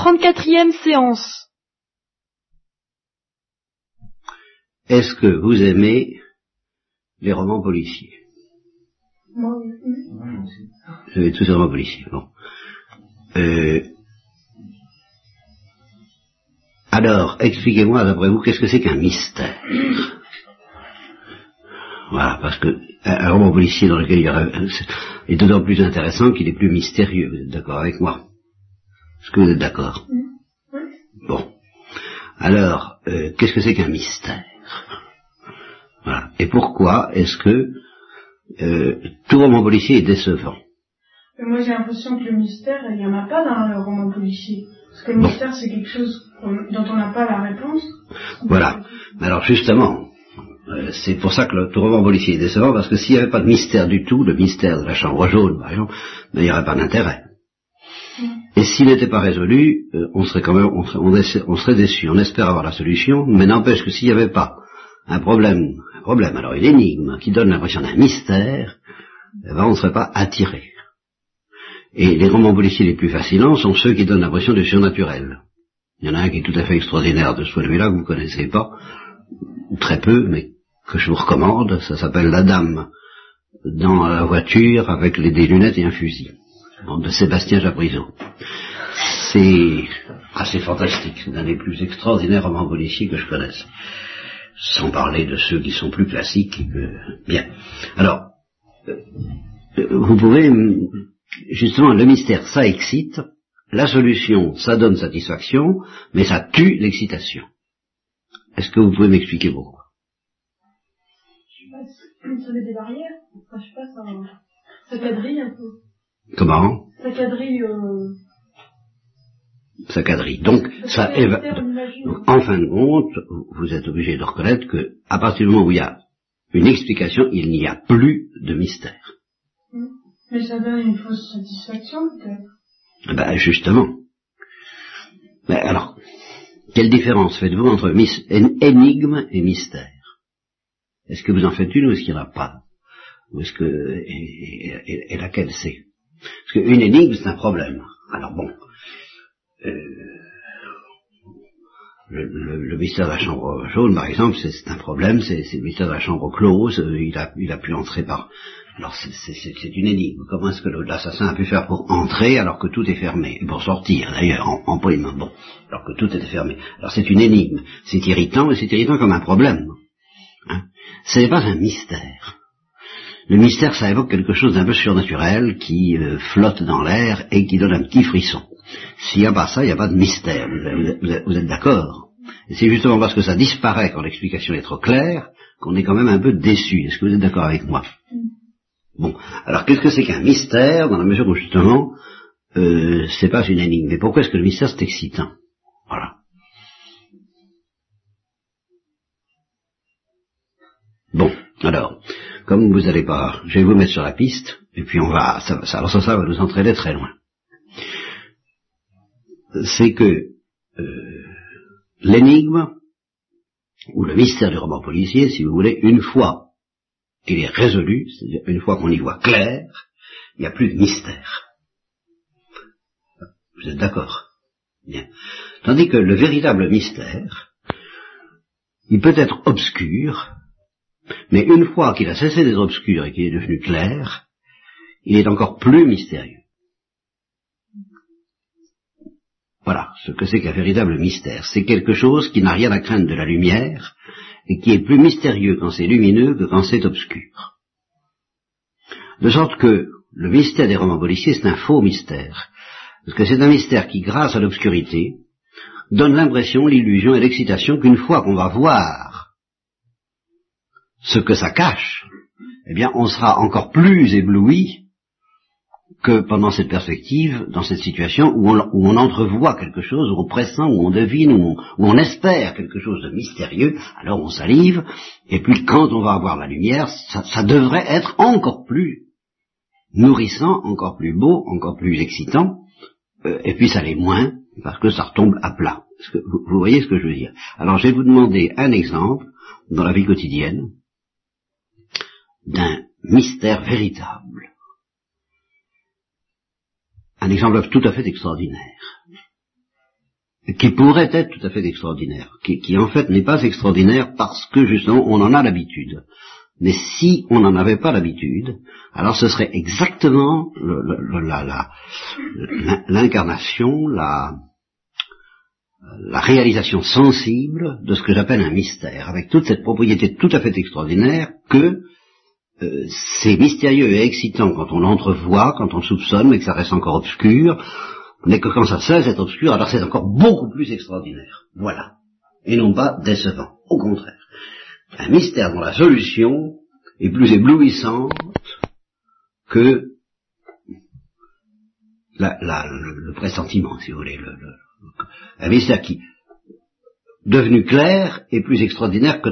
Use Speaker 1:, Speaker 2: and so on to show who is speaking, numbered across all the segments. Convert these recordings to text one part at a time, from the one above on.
Speaker 1: 34e séance.
Speaker 2: Est-ce que vous aimez les romans policiers?
Speaker 3: Moi, oui.
Speaker 2: Vous avez tous les romans policiers. Bon. Euh, alors, expliquez-moi d'après vous, qu'est-ce que c'est qu'un mystère? Voilà, parce que un, un roman policier dans lequel il y aura, est d'autant plus intéressant qu'il est plus mystérieux. Vous êtes d'accord avec moi? Est-ce que vous êtes d'accord
Speaker 3: Oui.
Speaker 2: Bon. Alors, euh, qu'est-ce que c'est qu'un mystère? Voilà. Et pourquoi est-ce que euh, tout roman policier est décevant?
Speaker 3: Mais moi, j'ai l'impression que le mystère, il n'y en a pas dans le roman policier. Parce que le
Speaker 2: Bon.
Speaker 3: mystère, c'est quelque chose dont on n'a pas la réponse.
Speaker 2: Voilà. Alors justement, euh, c'est pour ça que le tout roman policier est décevant, parce que s'il n'y avait pas de mystère du tout, le mystère de la chambre jaune, par exemple, ben, il n'y aurait pas d'intérêt. Et s'il n'était pas résolu, euh, on serait quand même, on serait, on essa- on serait déçu. On espère avoir la solution, mais n'empêche que s'il n'y avait pas un problème, un problème, alors une énigme qui donne l'impression d'un mystère, eh ben, on ne serait pas attiré. Et les romans policiers les plus fascinants sont ceux qui donnent l'impression du surnaturel. Il y en a un qui est tout à fait extraordinaire de ce point de vue-là, que vous ne connaissez pas, très peu, mais que je vous recommande. Ça s'appelle La Dame dans la voiture avec les, des lunettes et un fusil, de Sébastien Japrisot. C'est assez fantastique, c'est l'un des plus extraordinaires romans policiers que je connaisse. Sans parler de ceux qui sont plus classiques. Bien. Alors, euh, vous pouvez, hum, justement, le mystère, ça excite, la solution, ça donne satisfaction, mais ça tue l'excitation. Est-ce que vous pouvez m'expliquer pourquoi?
Speaker 3: Je sais pas, ça met des barrières. Enfin, je sais pas, ça, ça quadrille un peu.
Speaker 2: Comment?
Speaker 3: Ça quadrille, euh,
Speaker 2: Ça quadrille. Donc, ça éva-. Donc, en fin de compte, vous êtes obligé de reconnaître que, à partir du moment où il y a une explication, il n'y a plus de mystère.
Speaker 3: Mais ça donne une fausse satisfaction, peut-être.
Speaker 2: Eh Ben, justement. Ben, alors, quelle différence faites-vous entre énigme et mystère? Est-ce que vous en faites une ou est-ce qu'il n'y en a pas? Ou est-ce que et, et- et- et laquelle c'est? Parce qu'une énigme c'est un problème. Alors bon, euh, le, mystère de la chambre jaune, par exemple, c'est un problème. C'est le mystère de la chambre close. euh, Il a, il a pu entrer par. Alors c'est- une énigme. Comment est-ce que l'assassin a pu faire pour entrer alors que tout est fermé? Pour sortir d'ailleurs en, en prime Bon, alors que tout était fermé. Alors c'est une énigme. C'est irritant et c'est irritant comme un problème. Hein Ce n'est pas un mystère. Le mystère, ça évoque quelque chose d'un peu surnaturel qui euh, flotte dans l'air et qui donne un petit frisson. S'il n'y a pas ça, il n'y a pas de mystère. Vous êtes, vous êtes- vous êtes d'accord? Et c'est justement parce que ça disparaît quand l'explication est trop claire qu'on est quand même un peu déçu. Est-ce que vous êtes d'accord avec moi? Bon, alors qu'est-ce que c'est qu'un mystère dans la mesure où justement euh, c'est pas une énigme? Mais pourquoi est-ce que le mystère c'est excitant? Comme vous n'allez pas, je vais vous mettre sur la piste, et puis on va, ça, ça, alors ça, ça va nous entraîner très loin. C'est que euh, l'énigme, ou le mystère du roman policier, si vous voulez, une fois qu'il est résolu, c'est-à-dire une fois qu'on y voit clair, il n'y a plus de mystère. Vous êtes d'accord? Bien. Tandis que le véritable mystère, il peut être obscur, mais une fois qu'il a cessé d'être obscur et qu'il est devenu clair, il est encore plus mystérieux. Voilà ce que c'est qu'un véritable mystère. C'est quelque chose qui n'a rien à craindre de la lumière et qui est plus mystérieux quand c'est lumineux que quand c'est obscur. De sorte que le mystère des romans policiers, c'est un faux mystère. Parce que c'est un mystère qui, grâce à l'obscurité, donne l'impression, l'illusion et l'excitation qu'une fois qu'on va voir ce que ça cache, eh bien, on sera encore plus ébloui que pendant cette perspective, dans cette situation où on, entrevoit quelque chose, où on pressent, où on devine, où on, espère quelque chose de mystérieux, alors on salive, et puis quand on va avoir la lumière, ça, devrait être encore plus nourrissant, encore plus beau, encore plus excitant, euh, et puis ça l'est moins, parce que ça retombe à plat. Vous voyez ce que je veux dire? Alors je vais vous demander un exemple dans la vie quotidienne d'un mystère véritable. Un exemple tout à fait extraordinaire. qui pourrait être tout à fait extraordinaire, qui, en fait n'est pas extraordinaire parce que justement on en a l'habitude. Mais si on n'en avait pas l'habitude, alors ce serait exactement l'incarnation, la, la, réalisation sensible de ce que j'appelle un mystère, avec toute cette propriété tout à fait extraordinaire que euh, c'est mystérieux et excitant quand on l'entrevoit, quand on soupçonne, mais que ça reste encore obscur, mais que quand ça cesse d'être obscur, alors c'est encore beaucoup plus extraordinaire. Voilà. Et non pas décevant. Au contraire un mystère dont la solution est plus éblouissante que le, pressentiment, si vous voulez. un mystère qui, devenu clair, est plus extraordinaire que,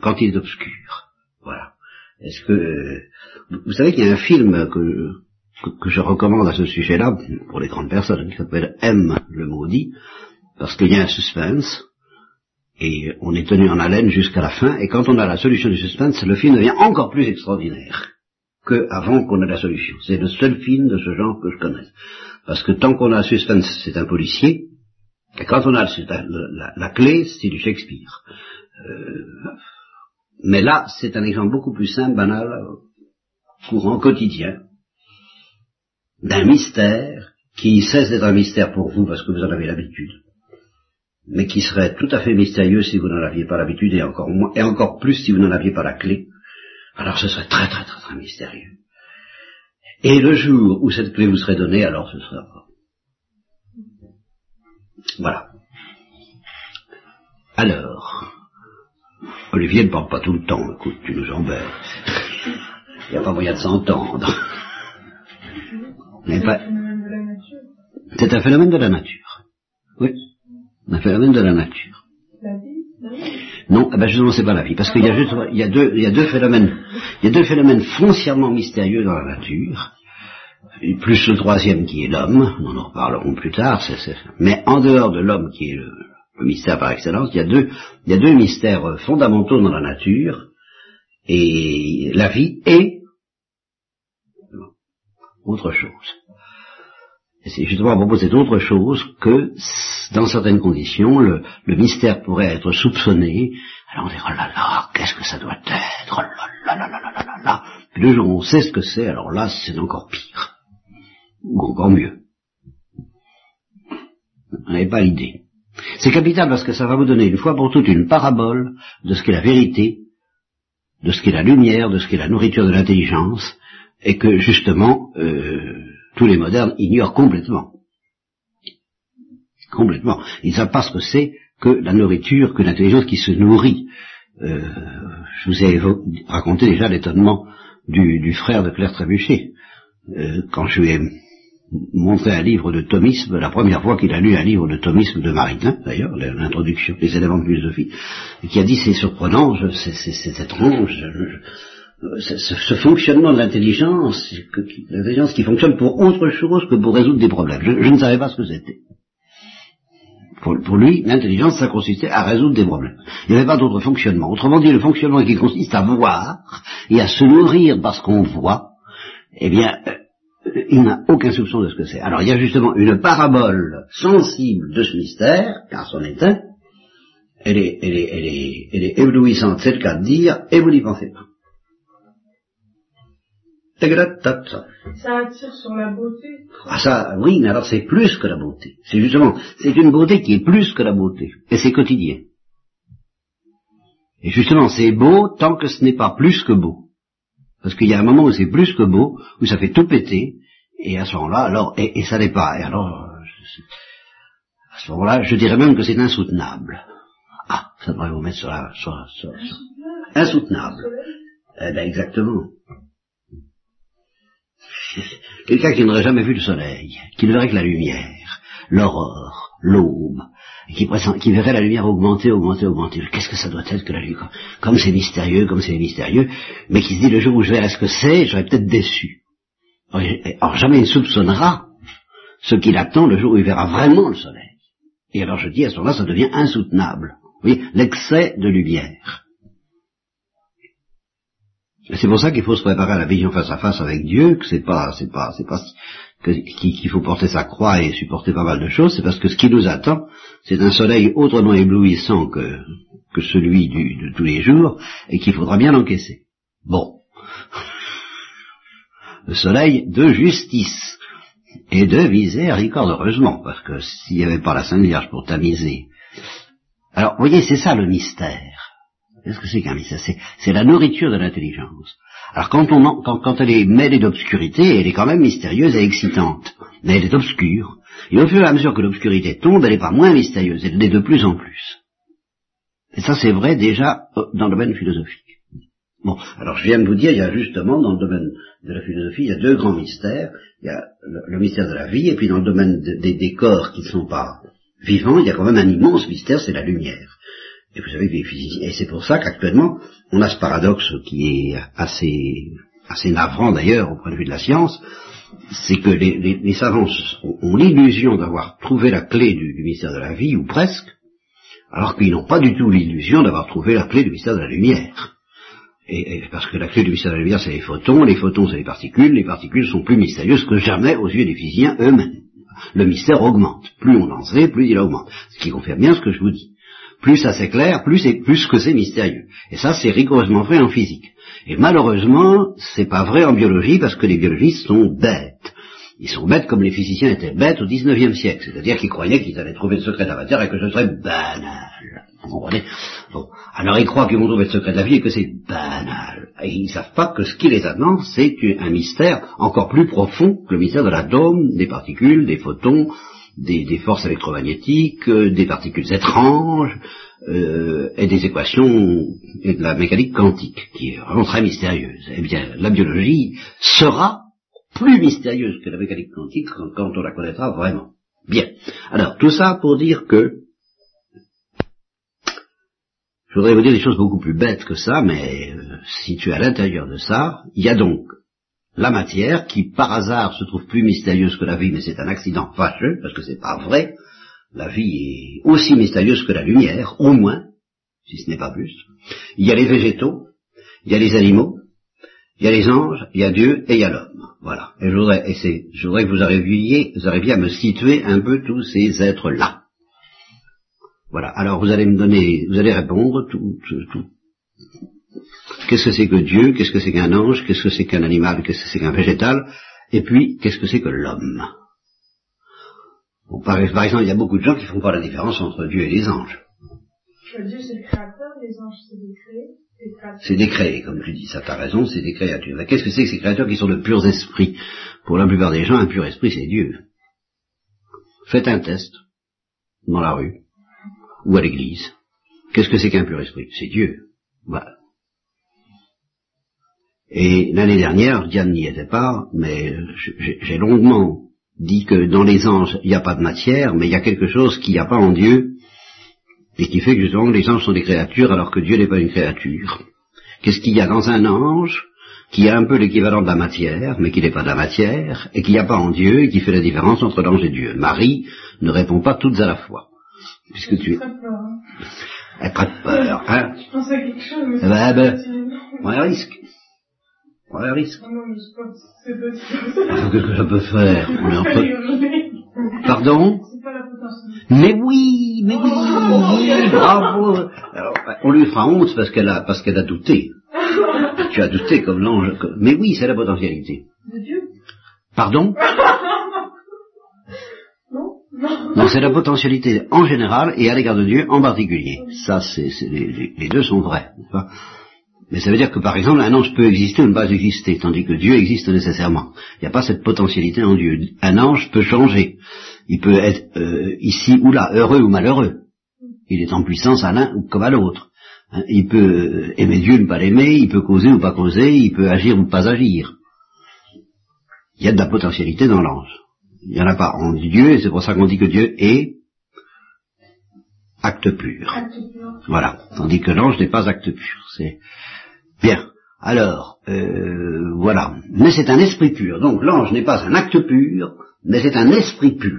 Speaker 2: quand il est obscur. Est-ce que vous savez qu'il y a un film que, je recommande à ce sujet-là pour les grandes personnes qui s'appelle M le maudit parce qu'il y a un suspense et on est tenu en haleine jusqu'à la fin, et quand on a la solution du suspense, le film devient encore plus extraordinaire qu'avant qu'on ait la solution. C'est le seul film de ce genre que je connaisse. Parce que tant qu'on a le suspense, c'est un policier, et quand on a la, clé, c'est du Shakespeare. Mais là, c'est un exemple beaucoup plus simple, banal, courant, quotidien, d'un mystère qui cesse d'être un mystère pour vous parce que vous en avez l'habitude mais qui serait tout à fait mystérieux si vous n'en aviez pas l'habitude et encore moins, et encore plus si vous n'en aviez pas la clé. Alors ce serait très très très très mystérieux. Et le jour où cette clé vous serait donnée, alors ce sera. Voilà. Alors, Olivier ne parle pas tout le temps, écoute, tu nous embêtes. Il n'y a pas moyen de s'entendre. C'est un phénomène de la nature. Oui un phénomène de la nature.
Speaker 3: La vie
Speaker 2: Non, eh ben justement c'est pas la vie, parce qu'il y a juste, il y a deux, il y a deux phénomènes, il y a deux phénomènes foncièrement mystérieux dans la nature, plus le troisième qui est l'homme, nous en reparlerons plus tard, mais en dehors de l'homme qui est le, mystère par excellence, il y a deux, il y a deux mystères fondamentaux dans la nature, et la vie est autre chose. Et c'est justement à propos de cette autre chose que, dans certaines conditions, le, mystère pourrait être soupçonné. Alors on dirait, oh là là, qu'est-ce que ça doit être? Oh là là là là là là là Puis le jour on sait ce que c'est, alors là, c'est encore pire. Ou encore mieux. Vous n'avez pas l'idée. C'est capital parce que ça va vous donner une fois pour toutes une parabole de ce qu'est la vérité, de ce qu'est la lumière, de ce qu'est la nourriture de l'intelligence, et que justement, euh, tous les modernes ignorent complètement. Complètement. Ils ne savent pas ce que c'est que la nourriture, que l'intelligence qui se nourrit. Euh, je vous ai raconté déjà l'étonnement du, frère de Claire Trébuchet. Euh, quand je lui ai montré un livre de thomisme, la première fois qu'il a lu un livre de thomisme de Maritain, d'ailleurs, l'introduction, les éléments de philosophie, qui a dit c'est surprenant, c'est étrange, ce, fonctionnement de l'intelligence, l'intelligence qui fonctionne pour autre chose que pour résoudre des problèmes. Je, ne savais pas ce que c'était. Pour, lui, l'intelligence, ça consistait à résoudre des problèmes. Il n'y avait pas d'autre fonctionnement. Autrement dit, le fonctionnement qui consiste à voir et à se nourrir parce qu'on voit, eh bien, euh, il n'a aucun soupçon de ce que c'est. Alors, il y a justement une parabole sensible de ce mystère, car c'en est un. Elle est, elle est, elle est, elle est éblouissante, c'est le cas de dire, et vous n'y pensez pas.
Speaker 3: Ça attire sur la beauté.
Speaker 2: Ah ça, oui, mais alors c'est plus que la beauté. C'est justement, c'est une beauté qui est plus que la beauté. Et c'est quotidien. Et justement, c'est beau tant que ce n'est pas plus que beau. Parce qu'il y a un moment où c'est plus que beau, où ça fait tout péter, et à ce moment-là, alors, et, ça n'est pas. Et alors, à ce moment-là, je dirais même que c'est insoutenable. Ah, ça devrait vous mettre sur la, sur, sur, insoutenable. Eh ben, exactement. Quelqu'un qui n'aurait jamais vu le soleil, qui ne verrait que la lumière, l'aurore, l'aube, qui, verrait la lumière augmenter, augmenter, augmenter. Qu'est-ce que ça doit être que la lumière Comme c'est mystérieux, comme c'est mystérieux, mais qui se dit le jour où je verrai ce que c'est, j'aurais peut-être déçu. Or, jamais il soupçonnera ce qu'il attend le jour où il verra vraiment le soleil. Et alors je dis à ce moment-là, ça devient insoutenable. Vous l'excès de lumière. C'est pour ça qu'il faut se préparer à la vision face à face avec Dieu, que c'est pas, c'est pas, c'est pas, qu'il faut porter sa croix et supporter pas mal de choses, c'est parce que ce qui nous attend, c'est un soleil autrement éblouissant que, celui de tous les jours, et qu'il faudra bien l'encaisser. Bon. Le soleil de justice et de miséricorde, heureusement, parce que s'il n'y avait pas la Sainte Vierge pour tamiser. Alors, vous voyez, c'est ça le mystère. Qu'est-ce que c'est qu'un mystère C'est la nourriture de l'intelligence. Alors quand, on quand, elle est mêlée d'obscurité, elle est quand même mystérieuse et excitante, mais elle est obscure. Et au fur et à mesure que l'obscurité tombe, elle n'est pas moins mystérieuse, elle l'est de plus en plus. Et ça c'est vrai déjà euh, dans le domaine philosophique. Bon, alors je viens de vous dire, il y a justement dans le domaine de la philosophie, il y a deux grands mystères. Il y a le, mystère de la vie, et puis dans le domaine des corps qui ne sont pas vivants, il y a quand même un immense mystère, c'est la lumière. Et vous savez que les physiciens, et c'est pour ça qu'actuellement, on a ce paradoxe qui est assez, assez navrant d'ailleurs au point de vue de la science, c'est que les, savants ont, l'illusion d'avoir trouvé la clé du, mystère de la vie, ou presque, alors qu'ils n'ont pas du tout l'illusion d'avoir trouvé la clé du mystère de la lumière. Et, parce que la clé du mystère de la lumière, c'est les photons, les photons, c'est les particules, les particules sont plus mystérieuses que jamais aux yeux des physiciens eux-mêmes. Le mystère augmente. Plus on en sait, plus il augmente. Ce qui confirme bien ce que je vous dis plus ça s'éclaire, plus, plus que c'est mystérieux. Et ça, c'est rigoureusement vrai en physique. Et malheureusement, c'est pas vrai en biologie parce que les biologistes sont bêtes. Ils sont bêtes comme les physiciens étaient bêtes au XIXe siècle, c'est-à-dire qu'ils croyaient qu'ils allaient trouver le secret de la matière et que ce serait banal. Vous comprenez? Bon. Alors ils croient qu'ils vont trouver le secret de la vie et que c'est banal. Et ils ne savent pas que ce qui les attend, c'est un mystère encore plus profond que le mystère de l'atome, des particules, des photons, des, forces électromagnétiques, euh, des particules étranges, euh, et des équations et de la mécanique quantique, qui est vraiment très mystérieuse. Eh bien, la biologie sera plus mystérieuse que la mécanique quantique quand, on la connaîtra vraiment. Bien. Alors, tout ça pour dire que je voudrais vous dire des choses beaucoup plus bêtes que ça, mais euh, à l'intérieur de ça, il y a donc la matière, qui par hasard se trouve plus mystérieuse que la vie, mais c'est un accident fâcheux, parce que c'est pas vrai. La vie est aussi mystérieuse que la lumière, au moins, si ce n'est pas plus. Il y a les végétaux, il y a les animaux, il y a les anges, il y a Dieu et il y a l'homme. Voilà. Et je voudrais, je voudrais que vous arriviez, vous arriviez à me situer un peu tous ces êtres-là. Voilà. Alors vous allez me donner, vous allez répondre tout, tout, Qu'est-ce que c'est que Dieu? Qu'est-ce que c'est qu'un ange? Qu'est-ce que c'est qu'un animal? Qu'est-ce que c'est qu'un végétal? Et puis, qu'est-ce que c'est que l'homme? Par, exemple, il y a beaucoup de gens qui ne font pas la différence entre Dieu et les anges.
Speaker 3: Dieu, c'est le créateur, les anges, c'est des créés.
Speaker 2: C'est des créés, comme tu dis, ça t'as raison, c'est des créatures. Mais qu'est-ce que c'est que ces créatures qui sont de purs esprits? Pour la plupart des gens, un pur esprit, c'est Dieu. Faites un test, dans la rue, ou à l'église. Qu'est-ce que c'est qu'un pur esprit? C'est Dieu. Bah, et l'année dernière, Diane n'y était pas, mais j'ai longuement dit que dans les anges, il n'y a pas de matière, mais il y a quelque chose qu'il n'y a pas en Dieu, et qui fait que justement les anges sont des créatures alors que Dieu n'est pas une créature. Qu'est-ce qu'il y a dans un ange qui a un peu l'équivalent de la matière, mais qui n'est pas de la matière, et qu'il n'y a pas en Dieu, et qui fait la différence entre l'ange et Dieu? Marie ne répond pas toutes à la fois. Puisque tu es... Elle prête peur, hein
Speaker 3: Je pensais à quelque chose, mais...
Speaker 2: Eh ben, ben, on risque. On un risque.
Speaker 3: Non,
Speaker 2: Qu'est-ce que ça peut faire Pardon. Mais oui, mais oui, bravo. Alors, on lui fera honte parce qu'elle a, parce qu'elle a douté. tu as douté comme l'ange. Mais oui, c'est la potentialité.
Speaker 3: De Dieu
Speaker 2: Pardon
Speaker 3: Non, non.
Speaker 2: Non, c'est la potentialité en général et à l'égard de Dieu en particulier. Ça, c'est, les, les, deux sont vrais. Mais ça veut dire que par exemple un ange peut exister ou ne pas exister, tandis que Dieu existe nécessairement. Il n'y a pas cette potentialité en Dieu. Un ange peut changer. Il peut être euh, ici ou là, heureux ou malheureux. Il est en puissance à l'un ou comme à l'autre. Hein, il peut euh, aimer Dieu ou ne pas l'aimer, il peut causer ou pas causer, il peut agir ou pas agir. Il y a de la potentialité dans l'ange. Il n'y en a pas en Dieu, et c'est pour ça qu'on dit que Dieu est acte pur. Voilà. Tandis que l'ange n'est pas acte pur. C'est Bien. Alors, euh, voilà. Mais c'est un esprit pur. Donc l'ange n'est pas un acte pur, mais c'est un esprit pur.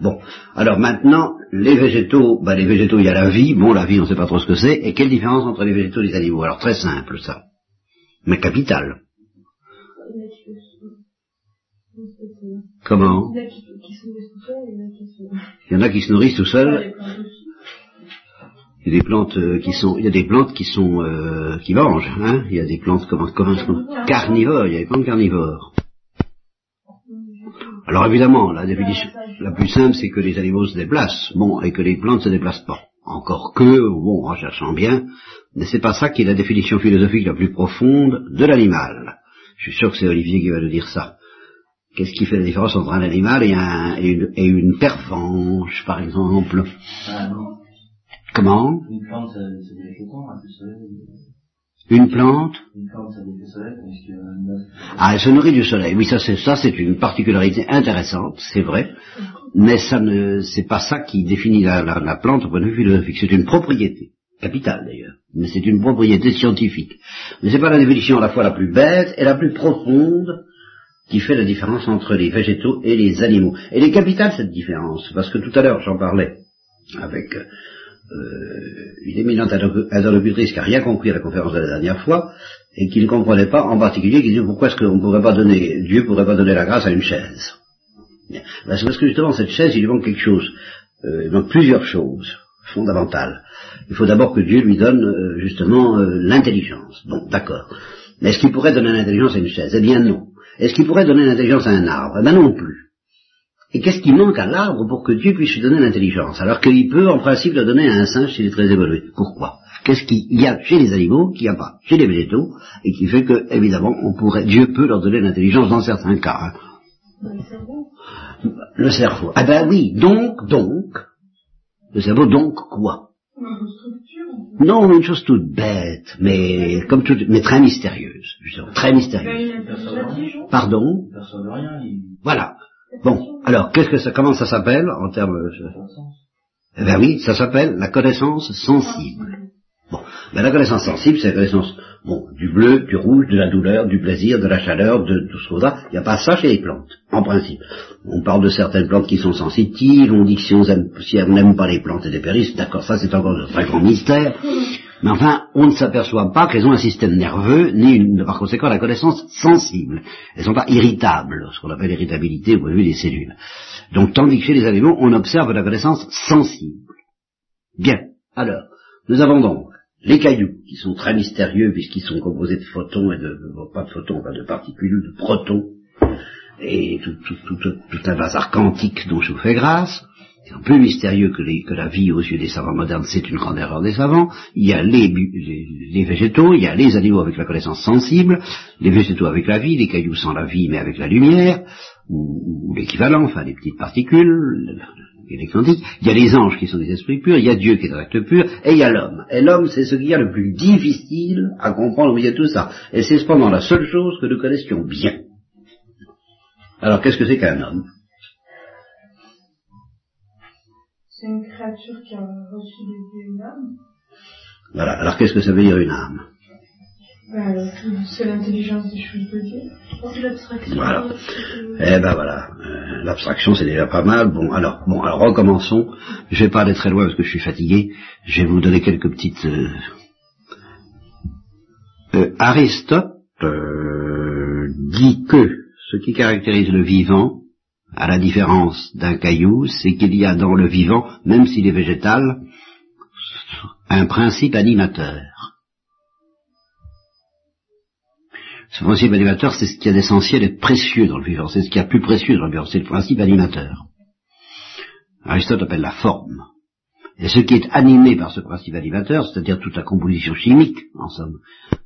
Speaker 2: Bon. Alors maintenant, les végétaux, bah les végétaux, il y a la vie. Bon, la vie, on ne sait pas trop ce que c'est. Et quelle différence entre les végétaux et les animaux? Alors très simple, ça. Mais capital. Comment?
Speaker 3: Il y en a qui, qui se nourrissent tout seuls, il y a
Speaker 2: des plantes euh, qui sont, il y a des plantes qui sont, euh, qui mangent, hein. Il y a des plantes est-ce qu'on- carnivores. Il y a des plantes carnivores. Alors évidemment, la définition la plus simple, c'est que les animaux se déplacent, bon, et que les plantes se déplacent pas. Encore que, bon, en cherchant bien, mais c'est pas ça qui est la définition philosophique la plus profonde de l'animal. Je suis sûr que c'est Olivier qui va nous dire ça. Qu'est-ce qui fait la différence entre un animal et, un, et une, et une pervenche, par exemple?
Speaker 4: Ah
Speaker 2: Comment?
Speaker 4: Une plante, ça, ça quelque temps, soleil.
Speaker 2: Une plante?
Speaker 4: Une plante, ça que soleil, parce que euh.
Speaker 2: Ah, elle se nourrit du soleil. Oui, ça c'est ça, c'est une particularité intéressante, c'est vrai. Mais ça ne, c'est pas ça qui définit la, la- la plante au point de vue philosophique. C'est une propriété capitale d'ailleurs, mais c'est une propriété scientifique. Mais c'est pas la définition à la fois la plus bête et la plus profonde qui fait la différence entre les végétaux et les animaux. Elle est capitale cette différence, parce que tout à l'heure j'en parlais avec euh, une éminente interlo- interlocutrice qui n'a rien compris à la conférence de la dernière fois, et qui ne comprenait pas en particulier, qui disait pourquoi est-ce qu'on ne pourrait pas donner, Dieu pourrait pas donner la grâce à une chaise? Ben, c'est parce que justement cette chaise, il lui manque quelque chose, euh, il manque plusieurs choses fondamentales. Il faut d'abord que Dieu lui donne euh, justement euh, l'intelligence. Bon, d'accord. Mais est-ce qu'il pourrait donner l'intelligence à une chaise? Eh bien non. Est-ce qu'il pourrait donner l'intelligence à un arbre? Eh bien non plus. Et qu'est-ce qui manque à l'arbre pour que Dieu puisse lui donner l'intelligence Alors qu'il peut en principe le donner à un singe s'il est très évolué? Pourquoi? Qu'est-ce qu'il y a chez les animaux qu'il n'y a pas chez les végétaux et qui fait que, évidemment, on pourrait, Dieu peut leur donner l'intelligence dans certains cas. hein?
Speaker 3: Le cerveau.
Speaker 2: Le cerveau. Ah ben oui, donc, donc, le cerveau, donc quoi? Non, une chose toute bête, mais comme toute, mais très mystérieuse, justement, très mystérieuse. Pardon? Voilà. Bon, alors, qu'est-ce que ça, comment ça s'appelle en termes, eh ben oui, ça s'appelle la connaissance sensible. Bon, ben la connaissance sensible, c'est la connaissance du bleu, du rouge, de la douleur, du plaisir, de la chaleur, de tout ce qu'on a. Il n'y a pas ça chez les plantes, en principe. On parle de certaines plantes qui sont sensitives, on dit que si on n'aime pas les plantes et des périsses, d'accord, ça c'est encore de très grand mystère. Mais enfin, on ne s'aperçoit pas qu'elles ont un système nerveux, ni une, par conséquent la connaissance sensible. Elles ne sont pas irritables, ce qu'on appelle l'irritabilité au point de vue des cellules. Donc, tandis que chez les animaux, on observe la connaissance sensible. Bien. Alors, nous avons donc les cailloux, qui sont très mystérieux puisqu'ils sont composés de photons et de, pas de photons, pas de particules, de protons, et tout, tout, tout, tout- tout un bazar quantique dont je vous fais grâce. Plus mystérieux que, que la vie aux yeux des savants modernes, c'est une grande erreur des savants. Il y a les, végétaux, il y a les animaux avec la connaissance sensible, les végétaux avec la vie, les cailloux sans la vie mais avec la lumière, ou, l'équivalent, enfin les petites particules. Il y a les anges qui sont des esprits purs, il y a Dieu qui est un acte pur, et il y a l'homme. Et l'homme, c'est ce qu'il y a le plus difficile à comprendre au milieu de tout ça. Et c'est cependant la seule chose que nous connaissions bien. Alors qu'est-ce que c'est qu'un homme?
Speaker 3: C'est une créature qui a reçu une âme.
Speaker 2: Voilà. Alors qu'est-ce que ça veut dire une âme?
Speaker 3: Euh, c'est l'intelligence des choses de Dieu. C'est l'abstraction.
Speaker 2: Voilà. Eh ben voilà, Euh, l'abstraction c'est déjà pas mal. Bon alors, bon alors recommençons. Je vais pas aller très loin parce que je suis fatigué. Je vais vous donner quelques petites. euh, euh, Aristote euh, dit que ce qui caractérise le vivant, à la différence d'un caillou, c'est qu'il y a dans le vivant, même s'il est végétal, un principe animateur. Ce principe animateur, c'est ce qu'il y a d'essentiel et précieux dans le vivant. C'est ce qu'il y a plus précieux dans le vivant. C'est le principe animateur. Aristote appelle la forme. Et ce qui est animé par ce principe animateur, c'est-à-dire toute la composition chimique, en somme,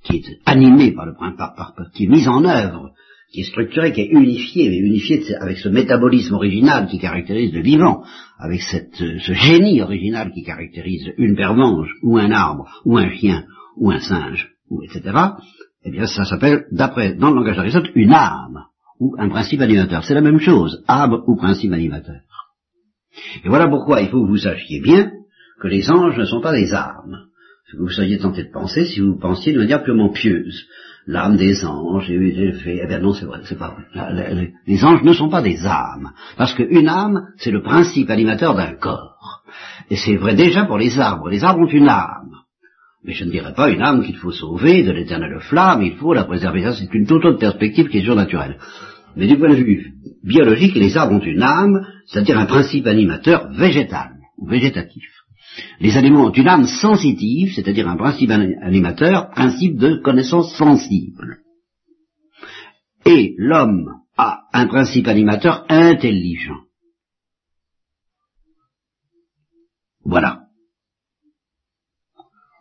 Speaker 2: qui est animée par le par- par- qui est mise en œuvre, qui est structurée, qui est unifiée, mais unifiée avec ce métabolisme original qui caractérise le vivant, avec cette, euh, ce génie original qui caractérise une pervenche, ou un arbre, ou un chien, ou un singe, ou etc. Eh bien, ça s'appelle, d'après, dans le langage d'Aristote, une âme, ou un principe animateur. C'est la même chose, âme ou principe animateur. Et voilà pourquoi il faut que vous sachiez bien que les anges ne sont pas des âmes. Ce que vous seriez tenté de penser si vous pensiez de manière purement pieuse. L'âme des anges, j'ai fait, eh bien non, c'est vrai, c'est pas vrai. Les anges ne sont pas des âmes. Parce qu'une âme, c'est le principe animateur d'un corps. Et c'est vrai déjà pour les arbres. Les arbres ont une âme. Mais je ne dirais pas une âme qu'il faut sauver de l'éternelle flamme, il faut la préserver. Ça, c'est une toute autre perspective qui est surnaturelle. Mais du point de vue biologique, les arbres ont une âme, c'est-à-dire un principe animateur végétal ou végétatif. Les animaux ont une âme sensitive, c'est-à-dire un principe animateur, principe de connaissance sensible. Et l'homme a un principe animateur intelligent. Voilà.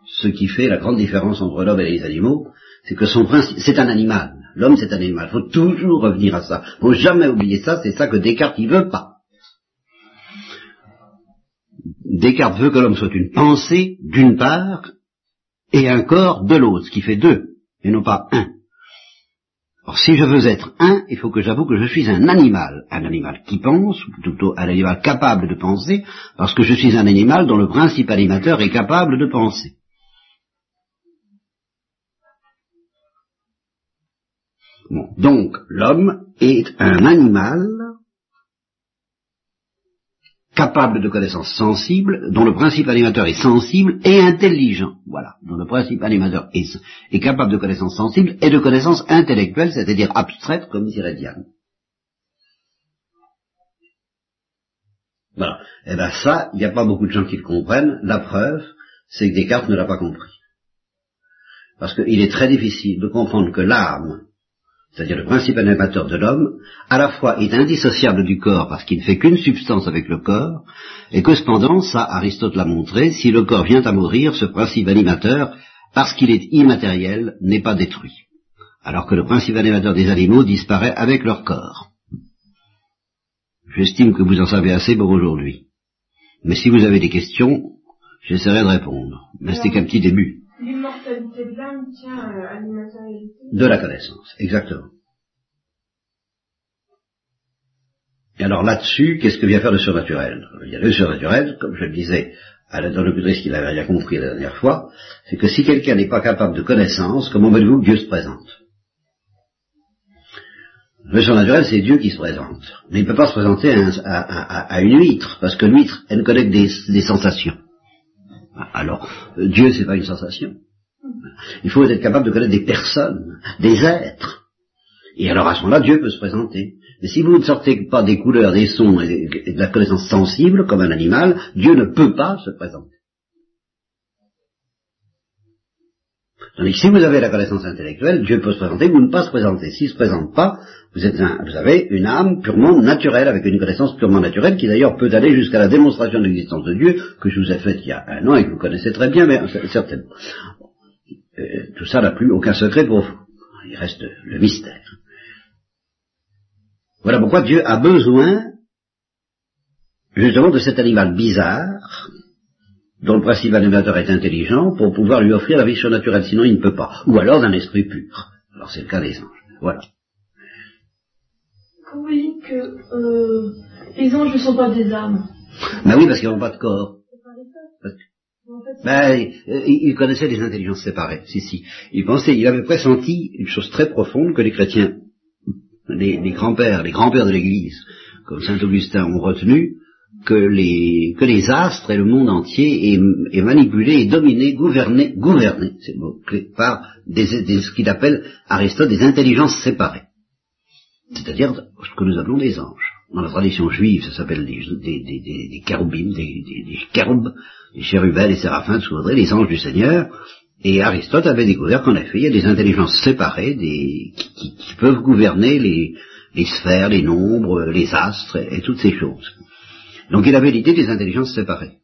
Speaker 2: Ce qui fait la grande différence entre l'homme et les animaux, c'est que son principe, c'est un animal. L'homme, c'est un animal. Il faut toujours revenir à ça. Il faut jamais oublier ça. C'est ça que Descartes, il veut pas. Descartes veut que l'homme soit une pensée, d'une part, et un corps de l'autre, ce qui fait deux, et non pas un. Or, si je veux être un, il faut que j'avoue que je suis un animal, un animal qui pense, ou plutôt un animal capable de penser, parce que je suis un animal dont le principe animateur est capable de penser. donc, l'homme est un animal capable de connaissances sensibles, dont le principe animateur est sensible et intelligent. Voilà, dont le principe animateur est, capable de connaissances sensibles et de connaissances intellectuelles, c'est-à-dire abstraites, comme dirait Diane. Voilà. Et eh bien ça, il n'y a pas beaucoup de gens qui le comprennent. La preuve, c'est que Descartes ne l'a pas compris. Parce qu'il est très difficile de comprendre que l'âme c'est-à-dire le principe animateur de l'homme, à la fois est indissociable du corps parce qu'il ne fait qu'une substance avec le corps, et que cependant, ça Aristote l'a montré, si le corps vient à mourir, ce principe animateur, parce qu'il est immatériel, n'est pas détruit, alors que le principe animateur des animaux disparaît avec leur corps. J'estime que vous en savez assez pour aujourd'hui. Mais si vous avez des questions, j'essaierai de répondre. Mais c'était qu'un petit début.
Speaker 3: L'immortalité de l'âme tient à l'immatérialité
Speaker 2: De la connaissance, exactement. Et alors là-dessus, qu'est-ce que vient faire le surnaturel? Il y a le surnaturel, comme je le disais à l'interlocutrice qui l'avait rien compris la dernière fois, c'est que si quelqu'un n'est pas capable de connaissance, comment voulez-vous que Dieu se présente? Le surnaturel, c'est Dieu qui se présente. Mais il ne peut pas se présenter à, une huître, parce que l'huître, elle ne connaît que des sensations. Alors, Dieu, c'est pas une sensation. Il faut être capable de connaître des personnes, des êtres. Et alors à ce moment-là, Dieu peut se présenter. Mais si vous ne sortez pas des couleurs, des sons et de la connaissance sensible, comme un animal, Dieu ne peut pas se présenter. Tandis si vous avez la connaissance intellectuelle, Dieu peut se présenter ou ne pas se présenter. S'il ne se présente pas, vous, êtes vous avez une âme purement naturelle, avec une connaissance purement naturelle, qui d'ailleurs peut aller jusqu'à la démonstration de l'existence de Dieu, que je vous ai faite il y a un an et que vous connaissez très bien, mais certainement. Euh, tout ça n'a plus aucun secret pour vous. Il reste le mystère. Voilà pourquoi Dieu a besoin justement de cet animal bizarre, dont le principe animateur est intelligent, pour pouvoir lui offrir la vie surnaturelle, sinon il ne peut pas. Ou alors d'un esprit pur. Alors c'est le cas des anges. Voilà.
Speaker 3: Quand vous dites que euh, les anges ne sont pas des âmes.
Speaker 2: Ben oui, parce qu'ils n'ont pas de corps. Ben, il connaissait les intelligences séparées, si, si. Il pensait, il avait pressenti une chose très profonde que les chrétiens, les, grands-pères, les grands-pères de l'Église, comme saint Augustin, ont retenu, que les, que les astres et le monde entier est, manipulé et dominé, gouverné, gouverné, c'est par des, ce qu'il appelle Aristote des intelligences séparées. C'est-à-dire ce que nous appelons des anges. Dans la tradition juive, ça s'appelle des, des, des, des, des des, des, les chérubins, les séraphins, les anges du Seigneur, et Aristote avait découvert qu'en effet, il y a des intelligences séparées des, qui, peuvent gouverner les, les, sphères, les nombres, les astres et, toutes ces choses. Donc il avait l'idée des intelligences séparées.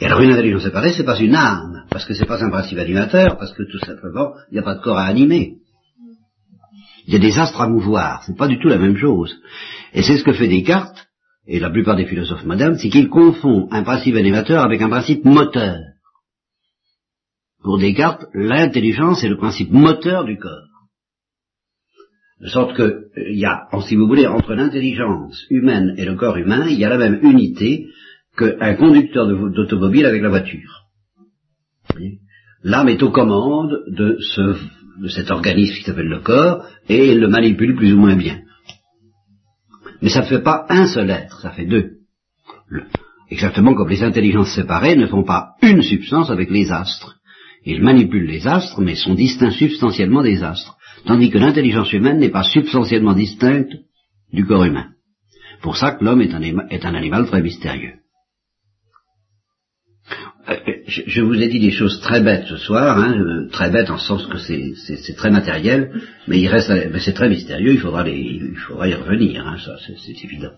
Speaker 2: Et alors une intelligence séparée, c'est pas une âme, parce que c'est pas un principe animateur, parce que tout simplement, il n'y a pas de corps à animer. Il y a des astres à mouvoir, c'est pas du tout la même chose. Et c'est ce que fait Descartes, et la plupart des philosophes modernes, c'est qu'ils confondent un principe animateur avec un principe moteur. Pour Descartes, l'intelligence est le principe moteur du corps. De sorte que, il y a, si vous voulez, entre l'intelligence humaine et le corps humain, il y a la même unité qu'un conducteur d'automobile avec la voiture. L'âme est aux commandes de, ce, de cet organisme qui s'appelle le corps et il le manipule plus ou moins bien. Mais ça ne fait pas un seul être, ça fait deux. exactement comme les intelligences séparées ne font pas une substance avec les astres. Ils manipulent les astres, mais sont distincts substantiellement des astres. Tandis que l'intelligence humaine n'est pas substantiellement distincte du corps humain. Pour ça que l'homme est un, est un animal très mystérieux. Euh, je, je vous ai dit des choses très bêtes ce soir, hein, euh, très bêtes en sens que c'est très matériel, mais il reste, c'est très mystérieux. Il faudra, il faudra y revenir, hein, ça c'est évident.